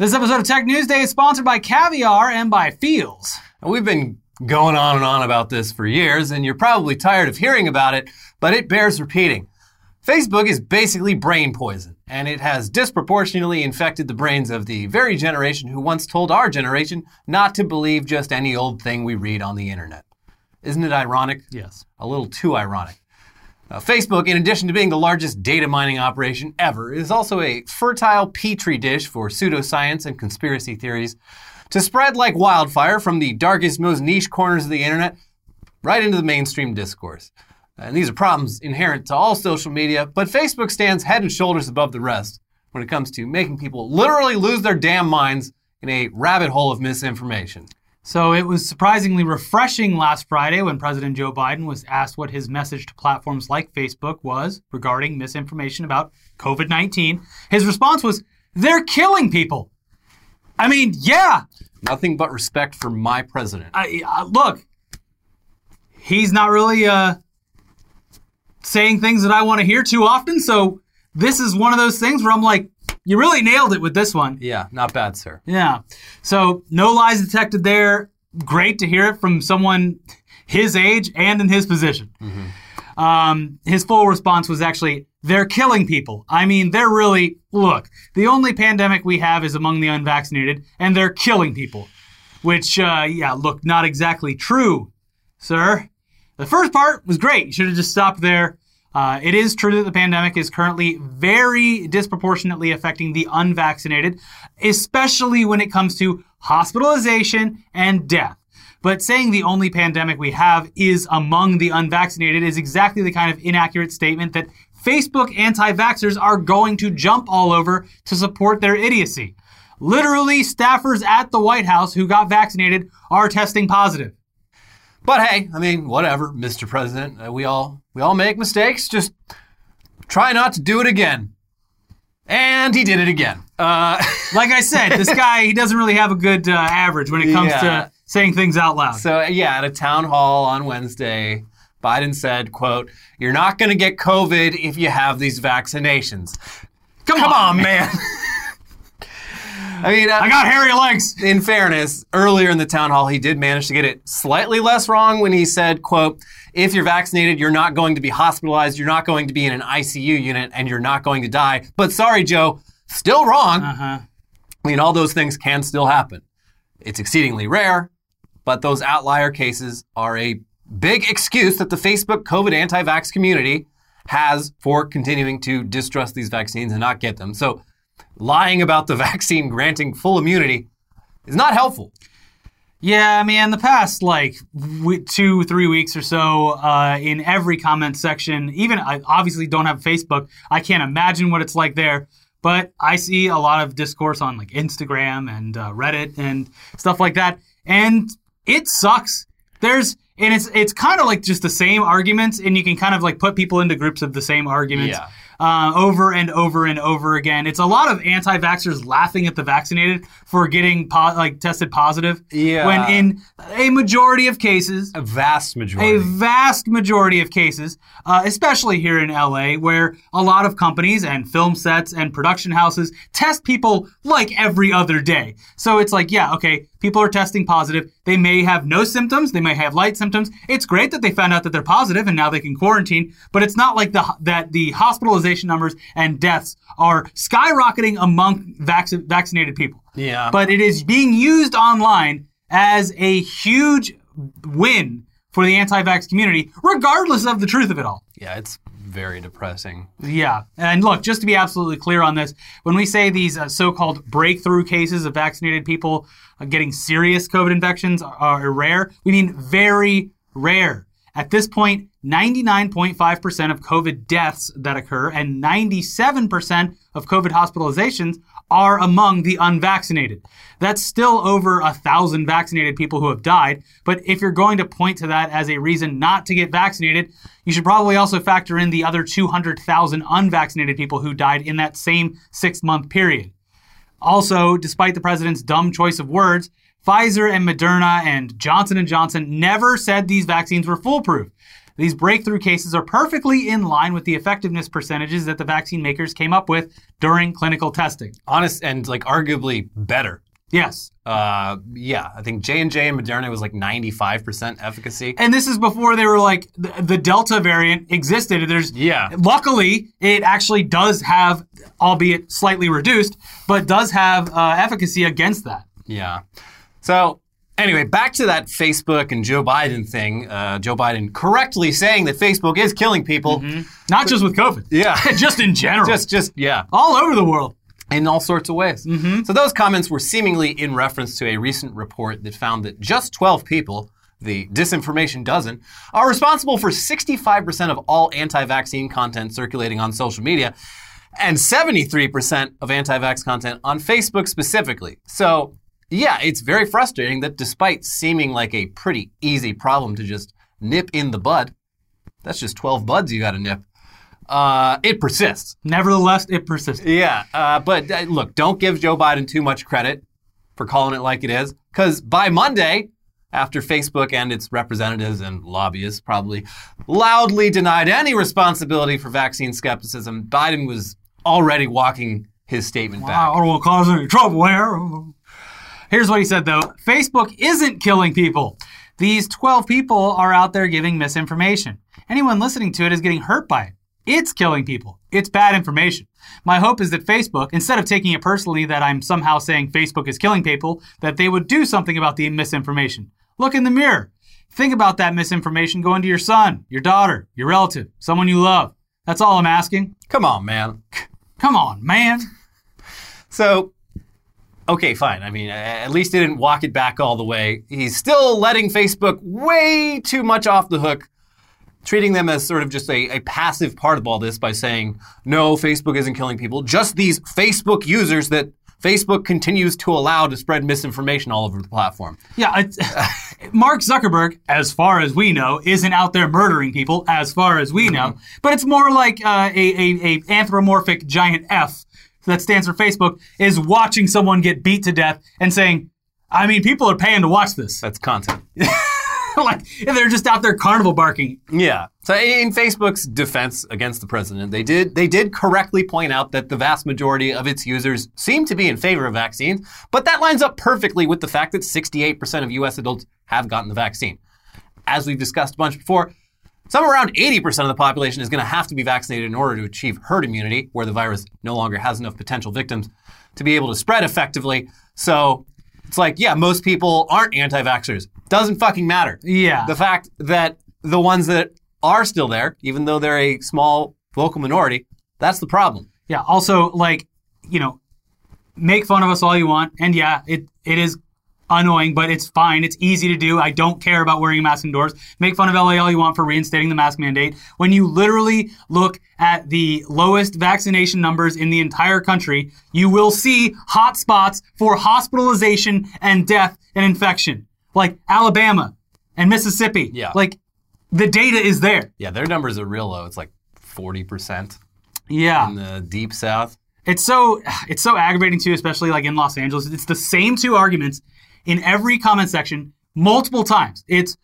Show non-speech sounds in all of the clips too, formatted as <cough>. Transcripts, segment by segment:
This episode of Tech News Day is sponsored by Caviar and by Feals. We've been going on and on about this for years, and you're probably tired of hearing about it, but it bears repeating. Facebook is basically brain poison, and it has disproportionately infected the brains of the very generation who once told our generation not to believe just any old thing we read on the internet. Isn't it ironic? Yes. A little too ironic. Uh, Facebook, in addition to being the largest data mining operation ever, is also a fertile petri dish for pseudoscience and conspiracy theories to spread like wildfire from the darkest, most niche corners of the internet right into the mainstream discourse. And these are problems inherent to all social media, but Facebook stands head and shoulders above the rest when it comes to making people literally lose their damn minds in a rabbit hole of misinformation. So it was surprisingly refreshing last Friday when President Joe Biden was asked what his message to platforms like Facebook was regarding misinformation about COVID 19. His response was, they're killing people. I mean, yeah. Nothing but respect for my president. I, uh, look, he's not really uh, saying things that I want to hear too often. So this is one of those things where I'm like, you really nailed it with this one. Yeah, not bad, sir. Yeah. So no lies detected there. Great to hear it from someone his age and in his position. Um, his full response was actually, they're killing people. I mean, they're really, look, the only pandemic we have is among the unvaccinated, and they're killing people. Which, uh, yeah, look, not exactly true, sir. The first part was great. You should have just stopped there. Uh, it is true that the pandemic is currently very disproportionately affecting the unvaccinated, especially when it comes to hospitalization and death. But saying the only pandemic we have is among the unvaccinated is exactly the kind of inaccurate statement that Facebook anti vaxxers are going to jump all over to support their idiocy. Literally, staffers at the White House who got vaccinated are testing positive. But hey, I mean, whatever, Mr. President. Uh, we all we all make mistakes. Just try not to do it again. And he did it again. Uh, <laughs> Like I said, this guy, he doesn't really have a good uh, average when it comes Yeah. to saying things out loud. so yeah, at a town hall on Wednesday, Biden said, "quote You're not going to get COVID if you have these vaccinations." Come, Come on, man. <laughs> I mean, uh, I got hairy legs. in fairness, earlier in the town hall, he did manage to get it slightly less wrong when he said, quote, if you're vaccinated, you're not going to be hospitalized, you're not going to be in an ICU unit, and you're not going to die. But sorry, Joe, still wrong. Uh-huh. I mean, all those things can still happen. It's exceedingly rare, but those outlier cases are a big excuse that the Facebook COVID anti vax community has for continuing to distrust these vaccines and not get them. So, lying about the <laughs> vaccine granting full immunity is not helpful. Yeah, I mean, in the past, like w- two, three weeks or so, uh, in every comment section, even I obviously don't have Facebook. I can't imagine what it's like there, but I see a lot of discourse on like Instagram and uh, Reddit and stuff like that, and it sucks. There's and it's it's kind of like just the same arguments, and you can kind of like put people into groups of the same arguments. Yeah. Uh, over and over and over again. It's a lot of anti-vaxxers laughing at the vaccinated for getting po- like tested positive. Yeah. When in a majority of cases, A vast majority. a vast majority of cases, uh, especially here in LA, where a lot of companies and film sets and production houses test people like every other day. So it's like, yeah, okay, people are testing positive. They may have no symptoms. They may have light symptoms. It's great that they found out that they're positive and now they can quarantine. But it's not like the that the hospitalization numbers and deaths are skyrocketing among vac- vaccinated people. Yeah. But it is being used online as a huge win for the anti-vax community, regardless of the truth of it all. yeah, it's very depressing. Yeah. And look, just to be absolutely clear on this, when we say these uh, so called breakthrough cases of vaccinated people uh, getting serious COVID infections are, are rare, we mean very rare. At this point, 99.5% of COVID deaths that occur and 97% of COVID hospitalizations are among the unvaccinated. That's still over a thousand vaccinated people who have died. But if you're going to point to that as a reason not to get vaccinated, you should probably also factor in the other 200,000 unvaccinated people who died in that same six month period. Also, despite the president's dumb choice of words, Pfizer and Moderna and Johnson & Johnson never said these vaccines were foolproof. These breakthrough cases are perfectly in line with the effectiveness percentages that the vaccine makers came up with during clinical testing. Honest and like arguably better. Yes. Uh, yeah, I think J and J and Moderna was like 95% efficacy. And this is before they were like the, the Delta variant existed. There's Yeah. Luckily, it actually does have, albeit slightly reduced, but does have uh, efficacy against that. Yeah. So anyway, back to that Facebook and Joe Biden thing. Uh, Joe Biden correctly saying that Facebook is killing people. Not just with COVID. Yeah. <laughs> just in general. Just, just yeah. all over the world. in all sorts of ways. So those comments were seemingly in reference to a recent report that found that just 12 people, the disinformation dozen, are responsible for 65% of all anti-vaccine content circulating on social media and 73% of anti-vax content on Facebook specifically. So, yeah, it's very frustrating that despite seeming like a pretty easy problem to just nip in the bud, that's just 12 buds you got to nip. Uh, it persists. Nevertheless, it persists. Yeah, uh, but uh, look, don't give Joe Biden too much credit for calling it like it is, because by Monday, after Facebook and its representatives and lobbyists probably loudly denied any responsibility for vaccine skepticism, Biden was already walking his statement I back. don't want to cause any trouble here. Here's what he said though Facebook isn't killing people. These 12 people are out there giving misinformation. Anyone listening to it is getting hurt by it. It's killing people. It's bad information. My hope is that Facebook, instead of taking it personally that I'm somehow saying Facebook is killing people, that they would do something about the misinformation. Look in the mirror. Think about that misinformation going to your son, your daughter, your relative, someone you love. That's all I'm asking. Come on, man. Come on, man. So, okay, fine. I mean, at least he didn't walk it back all the way. He's still letting Facebook way too much off the hook, treating them as sort of just a, a passive part of all this by saying, no, Facebook isn't killing people, just these Facebook users that Facebook continues to allow to spread misinformation all over the platform. Yeah, it's, <laughs> Mark Zuckerberg, as far as we know, isn't out there murdering people, as far as we know. But it's more like uh, a, a, a anthropomorphic giant F that stands for Facebook is watching someone get beat to death and saying, I mean, people are paying to watch this. That's content. <laughs> like they're just out there carnival barking. Yeah. So in Facebook's defense against the president, they did they did correctly point out that the vast majority of its users seem to be in favor of vaccines, but that lines up perfectly with the fact that 68% of US adults have gotten the vaccine. As we've discussed a bunch before, somewhere around 80% of the population is going to have to be vaccinated in order to achieve herd immunity, where the virus no longer has enough potential victims to be able to spread effectively. So it's like, yeah, most people aren't anti-vaxxers. Doesn't fucking matter. Yeah. The fact that the ones that are still there, even though they're a small vocal minority, that's the problem. Yeah. Also, like, you know, make fun of us all you want, and yeah, it it is annoying, but it's fine. It's easy to do. I don't care about wearing a mask indoors. Make fun of LA all you want for reinstating the mask mandate. When you literally look at the lowest vaccination numbers in the entire country, you will see hot spots for hospitalization and death and infection, like Alabama and Mississippi. Yeah. Like the data is there. Yeah, their numbers are real low. It's like 40% Yeah. in the deep south. It's so <sighs> it's so aggravating too, especially like in Los Angeles. It's the same two arguments in every comment section multiple times. It's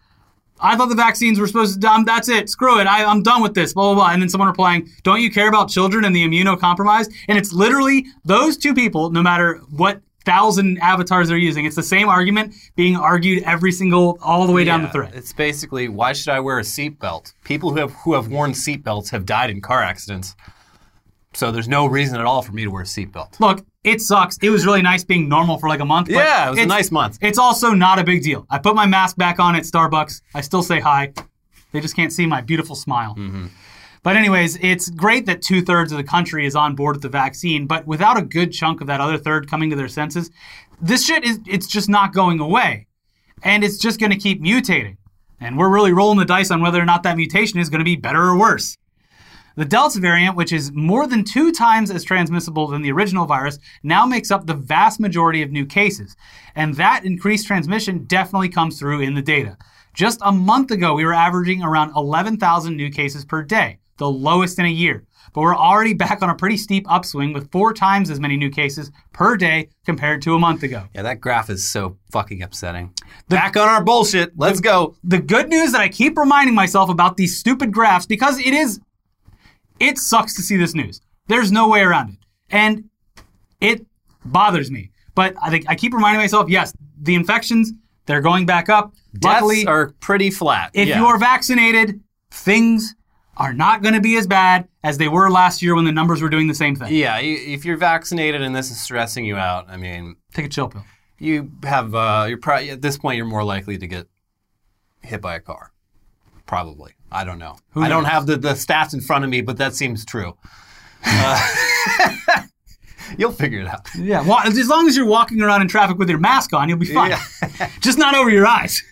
I thought the vaccines were supposed to. Um, that's it. Screw it. I, I'm done with this. Blah blah blah. And then someone replying, "Don't you care about children and the immunocompromised?" And it's literally those two people, no matter what thousand avatars they're using. It's the same argument being argued every single all the way down the thread. It's basically why should I wear a seatbelt? People who have who have worn seatbelts have died in car accidents. So there's no reason at all for me to wear a seatbelt. Look, it sucks. It was really nice being normal for like a month. but Yeah, it was a nice month. It's also not a big deal. I put my mask back on at Starbucks. I still say hi. They just can't see my beautiful smile. Mm-hmm. But anyways, it's great that two thirds of the country is on board with the vaccine, but without a good chunk of that other third coming to their senses, this shit is it's just not going away. And it's just gonna keep mutating. And we're really rolling the dice on whether or not that mutation is gonna be better or worse. The Delta variant, which is more than two times as transmissible than the original virus, now makes up the vast majority of new cases. And that increased transmission definitely comes through in the data. Just a month ago, we were averaging around 11,000 new cases per day, the lowest in a year. but we're already back on a pretty steep upswing with four times as many new cases per day compared to a month ago. Yeah, that graph is so fucking upsetting. Back on our bullshit. Let's go. The good news that I keep reminding myself about these stupid graphs because it is, it sucks to see this news. There's no way around it. And it bothers me. But I think I keep reminding myself, yes, the infections, they're going back up. Deaths Luckily, are pretty flat. if Yeah. you are vaccinated, things are not going to be as bad as they were last year when the numbers were doing the same thing. Yeah, if you're vaccinated and this is stressing you out, I mean, Take a chill pill. you have uh, you're probably at this point you're more likely to get hit by a car. Probably. I don't know. I don't have the, the stats in front of me, but that seems true. Uh, <laughs> you'll figure it out. Yeah, wa- as long as you're walking around in traffic with your mask on, you'll be fine. Yeah. <laughs> Just not over your eyes.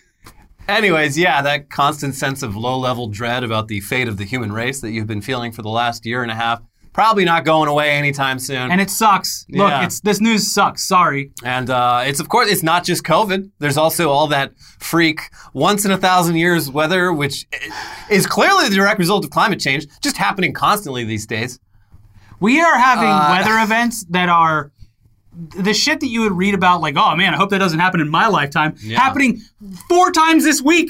Anyways, yeah, that constant sense of low level dread about the fate of the human race that you've been feeling for the last year and a half, probably not going away anytime soon. And it sucks. Look, Yeah. it's this news sucks. Sorry. And uh, it's of course it's not just COVID. There's also all that freak once in a thousand years weather, which is clearly the direct result of climate change, just happening constantly these days. We are having Uh, weather events that are the shit that you would read about, like, oh man, I hope that doesn't happen in my lifetime, Yeah. happening four times this week.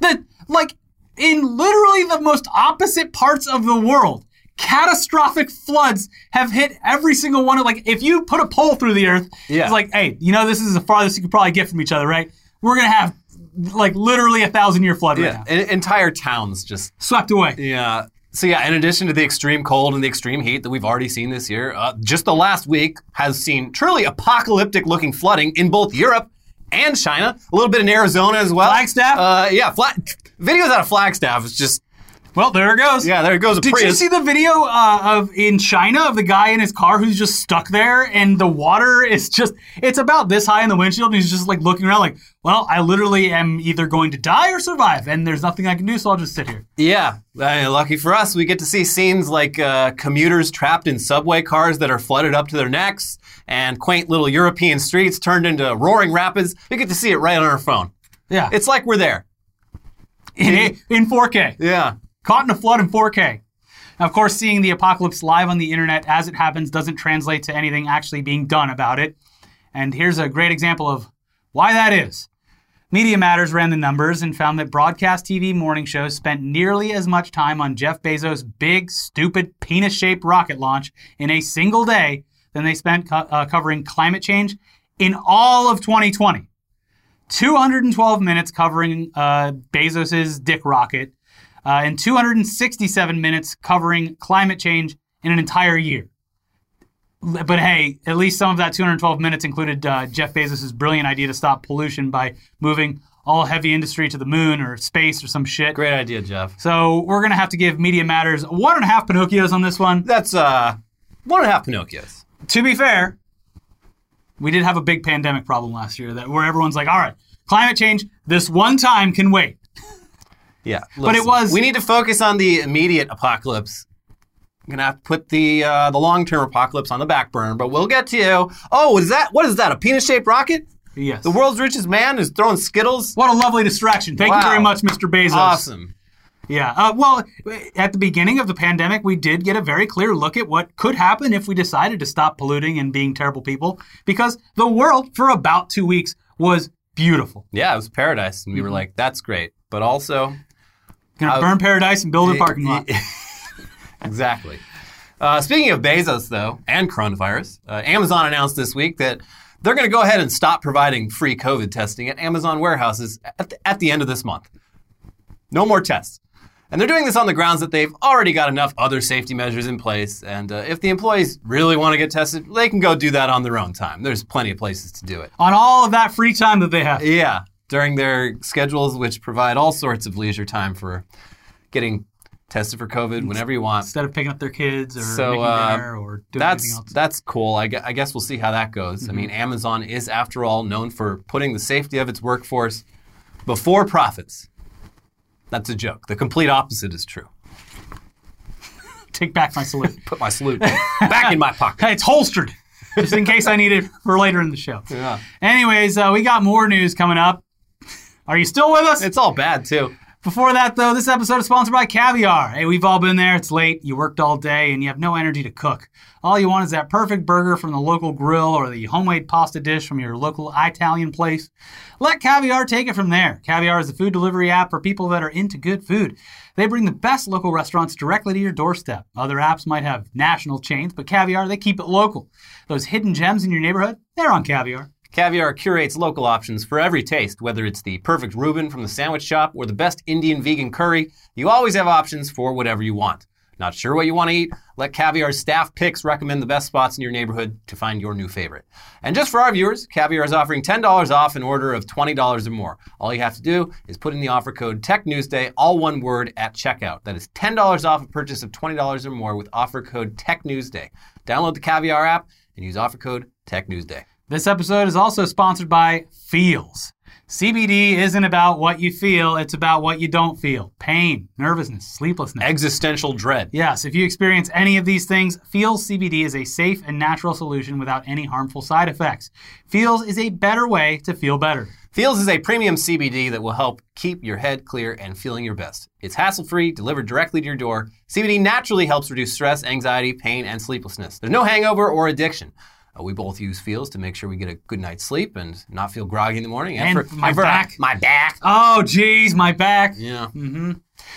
That, like, in literally the most opposite parts of the world, catastrophic floods have hit every single one of, like, if you put a pole through the earth, Yeah. it's like, hey, you know, this is the farthest you could probably get from each other, right? We're going to have, like, literally a thousand year flood right now. En- entire towns just Swept away. yeah. So yeah, in addition to the extreme cold and the extreme heat that we've already seen this year, uh, just the last week has seen truly apocalyptic-looking flooding in both Europe and China. A little bit in Arizona as well. Flagstaff? Uh, yeah, flat videos out of Flagstaff. It's just Well, there it goes. yeah, there it goes a Did you see the video uh, of in China of the guy in his car who's just stuck there and the water is just it's about this high in the windshield and he's just like looking around like, well, I literally am either going to die or survive and there's nothing I can do, so I'll just sit here. Yeah, uh, lucky for us, we get to see scenes like uh, commuters trapped in subway cars that are flooded up to their necks, and quaint little European streets turned into roaring rapids. We get to see it right on our phone. Yeah, It's like we're there. In, in 4K, Yeah. caught in a flood in 4K. Now, of course, seeing the apocalypse live on the internet as it happens doesn't translate to anything actually being done about it. And here's a great example of why that is. Media Matters ran the numbers and found that broadcast TV morning shows spent nearly as much time on Jeff Bezos' big, stupid, penis shaped rocket launch in a single day than they spent co- uh, covering climate change in all of 2020. 212 minutes covering uh, Bezos' dick rocket, uh, and 267 minutes covering climate change in an entire year. But hey, at least some of that 212 minutes included uh, Jeff Bezos' brilliant idea to stop pollution by moving all heavy industry to the moon or space or some shit. Great idea, Jeff. So we're gonna have to give Media Matters one and a half Pinocchios on this one. That's uh, one and a half Pinocchios. To be fair, we did have a big pandemic problem last year that where everyone's like, all right, climate change, this one time can wait. <laughs> Yeah, But it was- We need to focus on the immediate apocalypse. I'm gonna have to put the uh, the long term apocalypse on the back burner, but we'll get to you. Oh, is that what is that? A penis shaped rocket? Yes. The world's richest man is throwing Skittles. What a lovely distraction. Thank you very much, Mr. Bezos. Awesome. Yeah. Uh, well, at the beginning of the pandemic, we did get a very clear look at what could happen if we decided to stop polluting and being terrible people because the world for about two weeks was beautiful. Yeah, it was paradise, and we were like, "That's great," but also Gonna Uh, burn paradise and build a parking lot. <laughs> exactly. Uh, speaking of Bezos, though, and coronavirus, uh, Amazon announced this week that they're going to go ahead and stop providing free COVID testing at Amazon warehouses at the, at the end of this month. No more tests. And they're doing this on the grounds that they've already got enough other safety measures in place. And uh, if the employees really want to get tested, they can go do that on their own time. There's plenty of places to do it. On all of that free time that they have. Yeah, during their schedules, which provide all sorts of leisure time for getting tested for COVID whenever you want. Instead of picking up their kids or So, making uh, dinner or doing anything That's else. that's cool. I, gue- I guess we'll see how that goes. I mean, Amazon is, after all, known for putting the safety of its workforce before profits. That's a joke. The complete opposite is true. <laughs> Take back my salute. <laughs> Put my salute back in my pocket. hey, it's holstered. Just in case I need it for later in the show. Yeah. Anyways, uh, we got more news coming up. Are you still with us? It's all bad too. Before that, though, this episode is sponsored by Caviar. Hey, we've all been there. It's late, you worked all day, and you have no energy to cook. All you want is that perfect burger from the local grill or the homemade pasta dish from your local Italian place. Let Caviar take it from there. Caviar is the food delivery app for people that are into good food. They bring the best local restaurants directly to your doorstep. Other apps might have national chains, but Caviar, they keep it local. Those hidden gems in your neighborhood, they're on Caviar. Caviar curates local options for every taste, whether it's the perfect Reuben from the sandwich shop or the best Indian vegan curry. You always have options for whatever you want. Not sure what you want to eat? Let Caviar's staff picks recommend the best spots in your neighborhood to find your new favorite. And just for our viewers, Caviar is offering $10 off an order of $20 or more. All you have to do is put in the offer code TechNewsDay, all one word, at checkout. That is $10 off a purchase of $20 or more with offer code TechNewsDay. Download the Caviar app and use offer code TechNewsDay. This episode is also sponsored by Feals. CBD isn't about what you feel, it's about what you don't feel pain, nervousness, sleeplessness. Existential dread. Yes, if you experience any of these things, Feals CBD is a safe and natural solution without any harmful side effects. Feals is a better way to feel better. Feals is a premium CBD that will help keep your head clear and feeling your best. It's hassle free, delivered directly to your door. CBD naturally helps reduce stress, anxiety, pain, and sleeplessness. There's no hangover or addiction. Uh, we both use Feals to make sure we get a good night's sleep and not feel groggy in the morning. And for, my and for- back. My back. Oh, geez, my back. Yeah. Mm-hmm.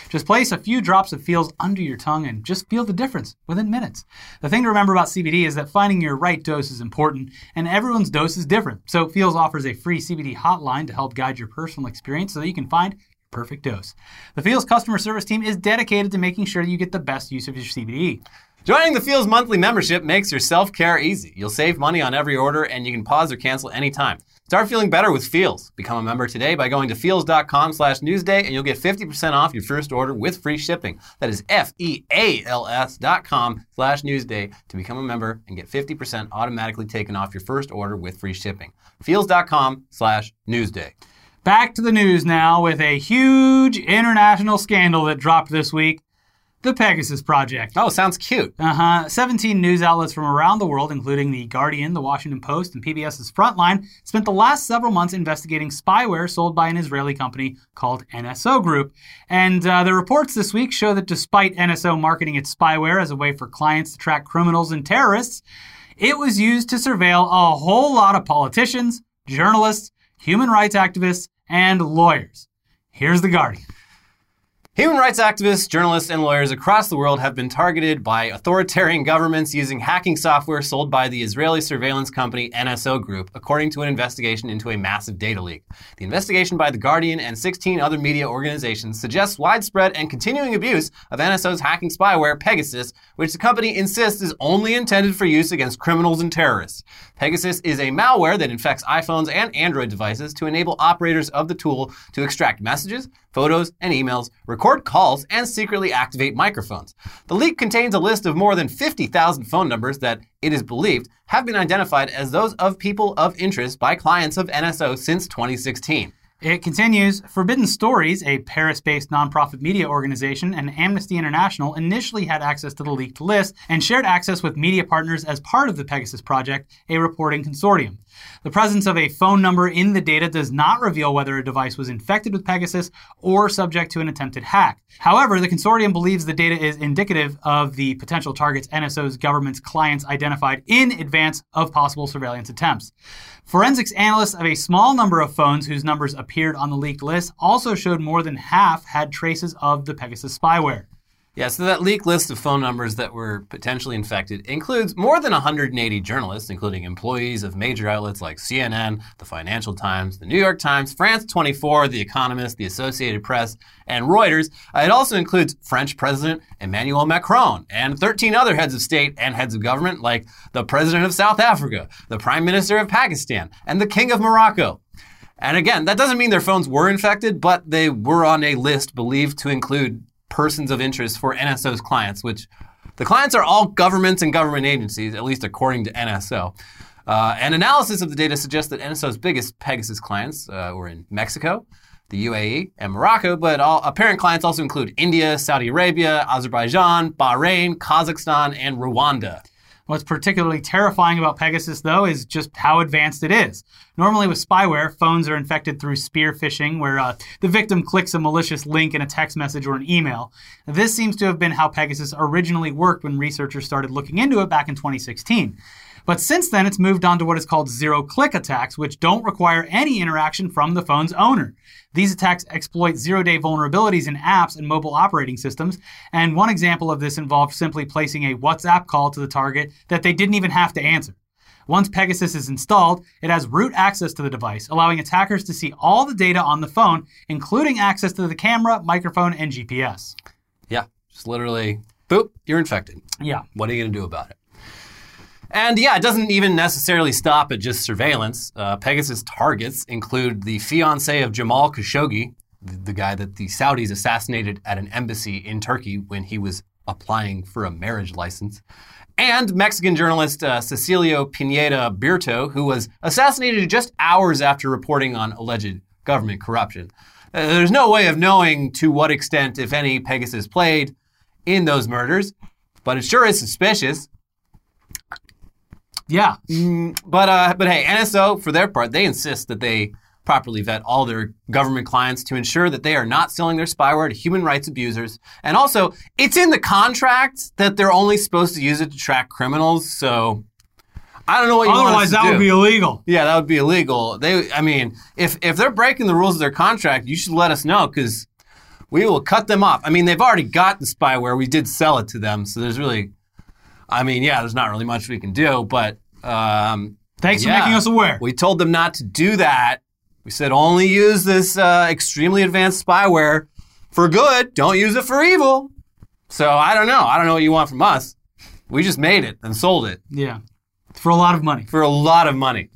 Just place a few drops of Feals under your tongue and just feel the difference within minutes. The thing to remember about CBD is that finding your right dose is important, and everyone's dose is different. So Feals offers a free CBD hotline to help guide your personal experience so that you can find perfect dose. The Feals customer service team is dedicated to making sure you get the best use of your CBD. Joining the Feals monthly membership makes your self care easy. You'll save money on every order and you can pause or cancel anytime. Start feeling better with Feals. Become a member today by going to feals.com slash newsday and you'll get 50% off your first order with free shipping. That is F-E-A-L-S dot com slash newsday to become a member and get 50% automatically taken off your first order with free shipping. Feals.com slash newsday. Back to the news now with a huge international scandal that dropped this week the Pegasus Project. Oh, sounds cute. Uh huh. 17 news outlets from around the world, including The Guardian, The Washington Post, and PBS's Frontline, spent the last several months investigating spyware sold by an Israeli company called NSO Group. And uh, the reports this week show that despite NSO marketing its spyware as a way for clients to track criminals and terrorists, it was used to surveil a whole lot of politicians, journalists, human rights activists, and lawyers. Here's The Guardian. Human rights activists, journalists, and lawyers across the world have been targeted by authoritarian governments using hacking software sold by the Israeli surveillance company NSO Group, according to an investigation into a massive data leak. The investigation by The Guardian and 16 other media organizations suggests widespread and continuing abuse of NSO's hacking spyware, Pegasus, which the company insists is only intended for use against criminals and terrorists. Pegasus is a malware that infects iPhones and Android devices to enable operators of the tool to extract messages, photos, and emails, record calls, and secretly activate microphones. The leak contains a list of more than 50,000 phone numbers that, it is believed, have been identified as those of people of interest by clients of NSO since 2016. It continues Forbidden Stories, a Paris based nonprofit media organization, and Amnesty International initially had access to the leaked list and shared access with media partners as part of the Pegasus Project, a reporting consortium. The presence of a phone number in the data does not reveal whether a device was infected with Pegasus or subject to an attempted hack. However, the consortium believes the data is indicative of the potential targets NSO's government's clients identified in advance of possible surveillance attempts. Forensics analysts of a small number of phones whose numbers appeared on the leaked list also showed more than half had traces of the Pegasus spyware. Yeah, so that leaked list of phone numbers that were potentially infected includes more than 180 journalists, including employees of major outlets like CNN, the Financial Times, the New York Times, France 24, The Economist, the Associated Press, and Reuters. Uh, it also includes French President Emmanuel Macron and 13 other heads of state and heads of government like the President of South Africa, the Prime Minister of Pakistan, and the King of Morocco. And again, that doesn't mean their phones were infected, but they were on a list believed to include persons of interest for NSO's clients, which the clients are all governments and government agencies, at least according to NSO. Uh, an analysis of the data suggests that NSO's biggest Pegasus clients uh, were in Mexico, the UAE, and Morocco, but all apparent clients also include India, Saudi Arabia, Azerbaijan, Bahrain, Kazakhstan, and Rwanda. What's particularly terrifying about Pegasus, though, is just how advanced it is. Normally, with spyware, phones are infected through spear phishing, where uh, the victim clicks a malicious link in a text message or an email. This seems to have been how Pegasus originally worked when researchers started looking into it back in 2016. But since then, it's moved on to what is called zero click attacks, which don't require any interaction from the phone's owner. These attacks exploit zero day vulnerabilities in apps and mobile operating systems. And one example of this involved simply placing a WhatsApp call to the target that they didn't even have to answer. Once Pegasus is installed, it has root access to the device, allowing attackers to see all the data on the phone, including access to the camera, microphone, and GPS. Yeah, just literally, boop, you're infected. Yeah. What are you going to do about it? And yeah, it doesn't even necessarily stop at just surveillance. Uh, Pegasus targets include the fiance of Jamal Khashoggi, the, the guy that the Saudis assassinated at an embassy in Turkey when he was applying for a marriage license, and Mexican journalist uh, Cecilio Pineda Birto, who was assassinated just hours after reporting on alleged government corruption. Uh, there's no way of knowing to what extent, if any, Pegasus played in those murders, but it sure is suspicious. Yeah. But uh, but hey, NSO for their part, they insist that they properly vet all their government clients to ensure that they are not selling their spyware to human rights abusers. And also, it's in the contract that they're only supposed to use it to track criminals. So I don't know what you Otherwise, that do. would be illegal. Yeah, that would be illegal. They, I mean, if if they're breaking the rules of their contract, you should let us know because we will cut them off. I mean, they've already got the spyware. We did sell it to them, so there's really, I mean, yeah, there's not really much we can do. But um, Thanks yeah. for making us aware. we told them not to do that. We said only use this uh, extremely advanced spyware for good. Don't use it for evil. So I don't know. I don't know what you want from us. We just made it and sold it Yeah. For a lot of money. for a lot of money.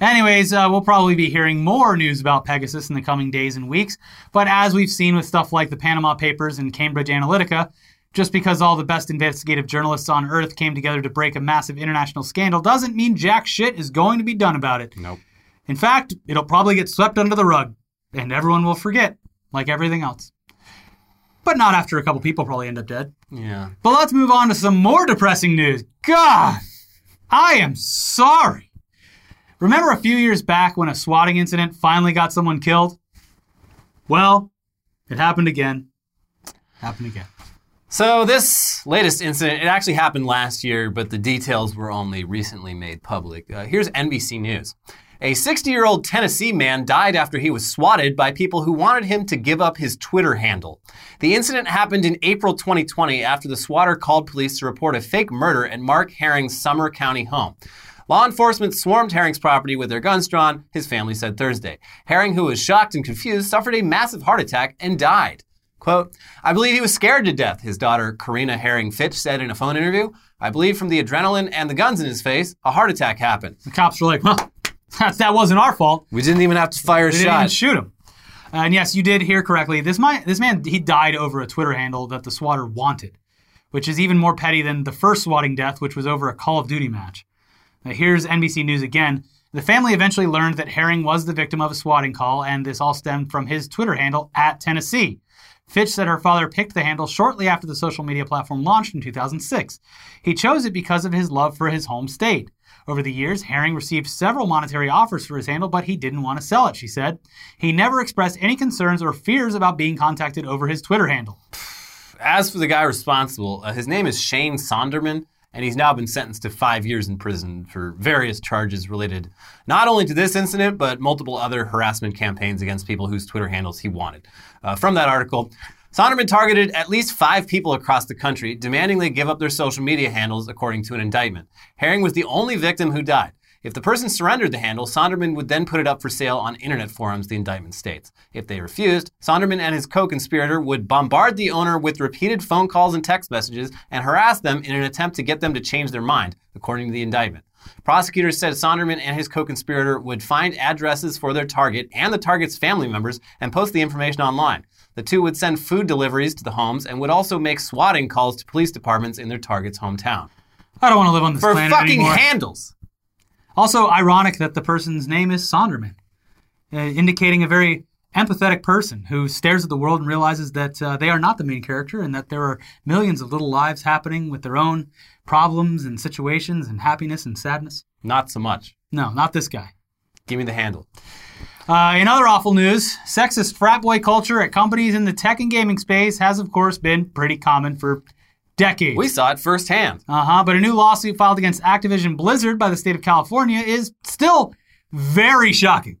Anyways, uh, we'll probably be hearing more news about Pegasus in the coming days and weeks. But as we've seen with stuff like the Panama Papers and Cambridge Analytica, just because all the best investigative journalists on Earth came together to break a massive international scandal doesn't mean jack shit is going to be done about it. Nope. In fact, it'll probably get swept under the rug, and everyone will forget, like everything else. But not after a couple people probably end up dead. Yeah. But let's move on to some more depressing news. God, I am sorry. Remember a few years back when a swatting incident finally got someone killed? Well, it happened again. Happened again. So this latest incident, it actually happened last year, but the details were only recently made public. Uh, here's NBC News. A 60-year-old Tennessee man died after he was swatted by people who wanted him to give up his Twitter handle. The incident happened in April 2020 after the swatter called police to report a fake murder at Mark Herring's Sumner County home. Law enforcement swarmed Herring's property with their guns drawn, his family said Thursday. Herring, who was shocked and confused, suffered a massive heart attack and died. Quote, I believe he was scared to death, his daughter Karina Herring Fitch said in a phone interview. I believe from the adrenaline and the guns in his face, a heart attack happened. The cops were like, well, that, that wasn't our fault. We didn't even have to fire a They didn't even shot. shoot him. And yes, you did hear correctly. This, man, this man, he died over a Twitter handle that the swatter wanted, which is even more petty than the first swatting death, which was over a Call of Duty match. Now, here's NBC News again. The family eventually learned that Herring was the victim of a swatting call, and this all stemmed from his Twitter handle at Tennessee. Fitch said her father picked the handle shortly after the social media platform launched in 2006. He chose it because of his love for his home state. Over the years, Herring received several monetary offers for his handle, but he didn't want to sell it, she said. He never expressed any concerns or fears about being contacted over his Twitter handle. As for the guy responsible, uh, his name is Shane Sonderman, and he's now been sentenced to five years in prison for various charges related not only to this incident, but multiple other harassment campaigns against people whose Twitter handles he wanted. Uh, from that article, Sonderman targeted at least five people across the country, demanding they give up their social media handles, according to an indictment. Herring was the only victim who died. If the person surrendered the handle, Sonderman would then put it up for sale on internet forums, the indictment states. If they refused, Sonderman and his co conspirator would bombard the owner with repeated phone calls and text messages and harass them in an attempt to get them to change their mind, according to the indictment. Prosecutors said Sonderman and his co conspirator would find addresses for their target and the target's family members and post the information online. The two would send food deliveries to the homes and would also make swatting calls to police departments in their target's hometown. I don't want to live on this For planet fucking anymore. handles! Also, ironic that the person's name is Sonderman, uh, indicating a very empathetic person who stares at the world and realizes that uh, they are not the main character and that there are millions of little lives happening with their own problems and situations and happiness and sadness. Not so much. No, not this guy. Give me the handle. Uh, in other awful news, sexist frat boy culture at companies in the tech and gaming space has, of course, been pretty common for decades. We saw it firsthand. Uh huh. But a new lawsuit filed against Activision Blizzard by the state of California is still very shocking.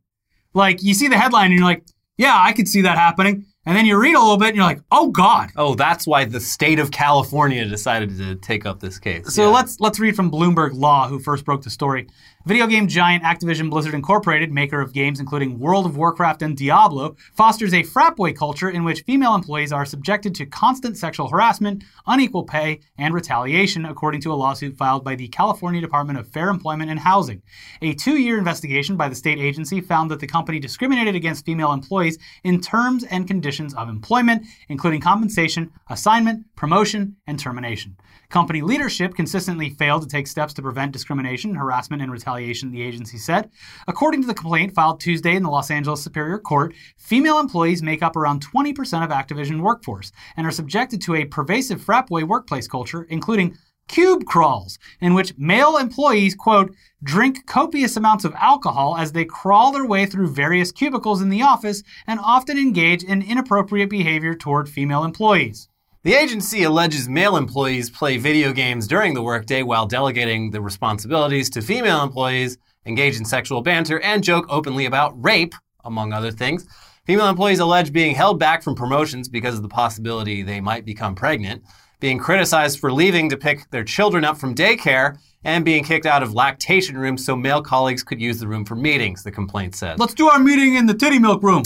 Like, you see the headline and you're like, yeah, I could see that happening. And then you read a little bit and you're like, oh God. Oh, that's why the state of California decided to take up this case. So Yeah. let's let's read from Bloomberg Law, who first broke the story. Video game giant Activision Blizzard Incorporated, maker of games including World of Warcraft and Diablo, fosters a frat boy culture in which female employees are subjected to constant sexual harassment, unequal pay, and retaliation, according to a lawsuit filed by the California Department of Fair Employment and Housing. A two-year investigation by the state agency found that the company discriminated against female employees in terms and conditions of employment, including compensation, assignment, promotion, and termination. Company leadership consistently failed to take steps to prevent discrimination, harassment, and retaliation, the agency said. According to the complaint filed Tuesday in the Los Angeles Superior Court, female employees make up around 20% of Activision workforce and are subjected to a pervasive frat boy workplace culture, including cube crawls, in which male employees, quote, drink copious amounts of alcohol as they crawl their way through various cubicles in the office and often engage in inappropriate behavior toward female employees. The agency alleges male employees play video games during the workday while delegating the responsibilities to female employees, engage in sexual banter, and joke openly about rape, among other things. Female employees allege being held back from promotions because of the possibility they might become pregnant, being criticized for leaving to pick their children up from daycare, and being kicked out of lactation rooms so male colleagues could use the room for meetings, the complaint said. Let's do our meeting in the titty milk room.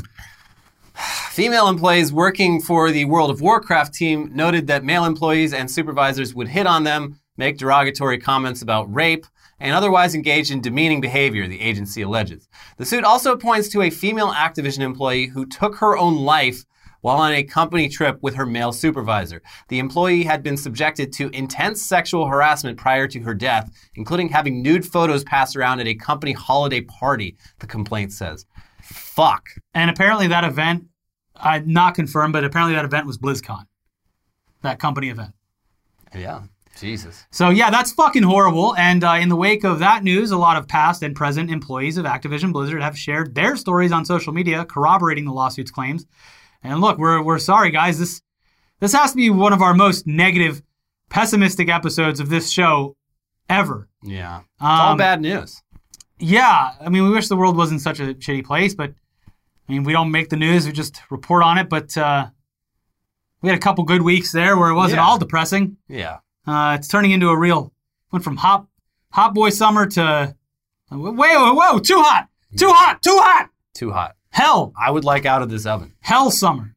<sighs> Female employees working for the World of Warcraft team noted that male employees and supervisors would hit on them, make derogatory comments about rape, and otherwise engage in demeaning behavior, the agency alleges. The suit also points to a female Activision employee who took her own life while on a company trip with her male supervisor. The employee had been subjected to intense sexual harassment prior to her death, including having nude photos passed around at a company holiday party, the complaint says. Fuck. And apparently that event, uh, not confirmed, but apparently that event was BlizzCon, that company event. Yeah. Jesus. So yeah, that's fucking horrible. And uh, in the wake of that news, a lot of past and present employees of Activision Blizzard have shared their stories on social media, corroborating the lawsuit's claims. And look, we're we're sorry, guys. This this has to be one of our most negative, pessimistic episodes of this show ever. Yeah. It's all Um, bad news. Yeah, I mean, we wish the world wasn't such a shitty place, but I mean, we don't make the news; we just report on it. But uh, we had a couple good weeks there where it wasn't Yeah. all depressing. Yeah. Uh, it's turning into a real went from hot hot boy summer to whoa whoa whoa too hot too hot too hot Too hot. hell I would like out of this oven. hell summer.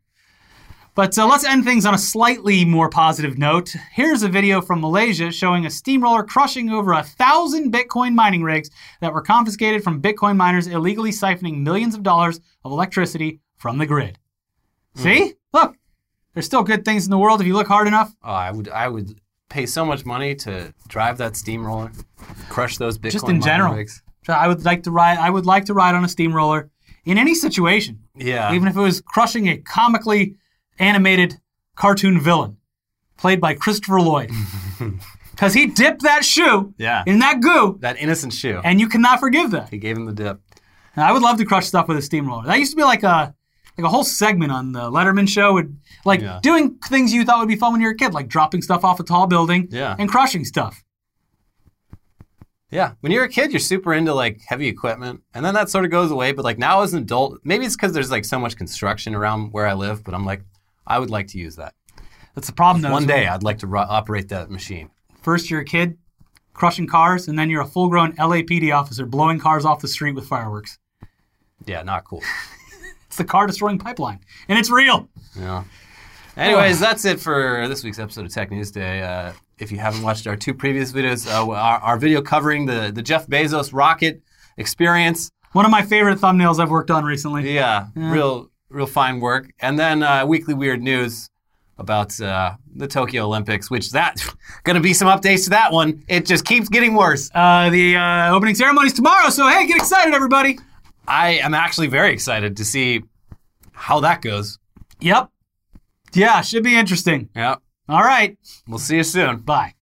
But uh, let's end things on a slightly more positive note. Here's a video from Malaysia showing a steamroller crushing over a thousand Bitcoin mining rigs that were confiscated from Bitcoin miners illegally siphoning millions of dollars of electricity from the grid. See? Look, there's still good things in the world if you look hard enough. Oh, I would I would pay so much money to drive that steamroller, crush those Bitcoin Just in mining general. rigs. I would like to ride. I would like to ride on a steamroller in any situation, Yeah. even if it was crushing a comically animated cartoon villain played by Christopher Lloyd, <laughs> because he dipped that shoe yeah. in that goo, that innocent shoe. and you cannot forgive that. he gave him the dip. And I would love to crush stuff with a steamroller. That used to be like a like a whole segment on the Letterman show, would like Yeah. doing things you thought would be fun when you were a kid, like dropping stuff off a tall building Yeah. and crushing stuff. Yeah. When you're a kid, you're super into like heavy equipment, and then that sort of goes away. But like now as an adult, maybe it's because there's like so much construction around where I live. But I'm like, I would like to use that That's the problem though. one day. I'd like to ru- operate that machine. First, you're a kid crushing cars, and then you're a full grown LAPD officer blowing cars off the street with fireworks. Yeah, not cool. <laughs> It's the car destroying pipeline, and it's real. Yeah. Anyways, that's it for this week's episode of Tech News Day. Uh, if you haven't watched our two previous videos, uh, our, our video covering the, the Jeff Bezos rocket experience, One of my favorite thumbnails I've worked on recently. yeah, real real fine work. And then uh, weekly weird news about uh, the Tokyo Olympics, which that <laughs> going to be some updates to that one. It just keeps getting worse. Uh, the uh, opening ceremony's tomorrow, so hey, get excited, everybody. I am actually very excited to see how that goes. Yep. Yeah, should be interesting. Yep. All right. we'll see you soon. Bye.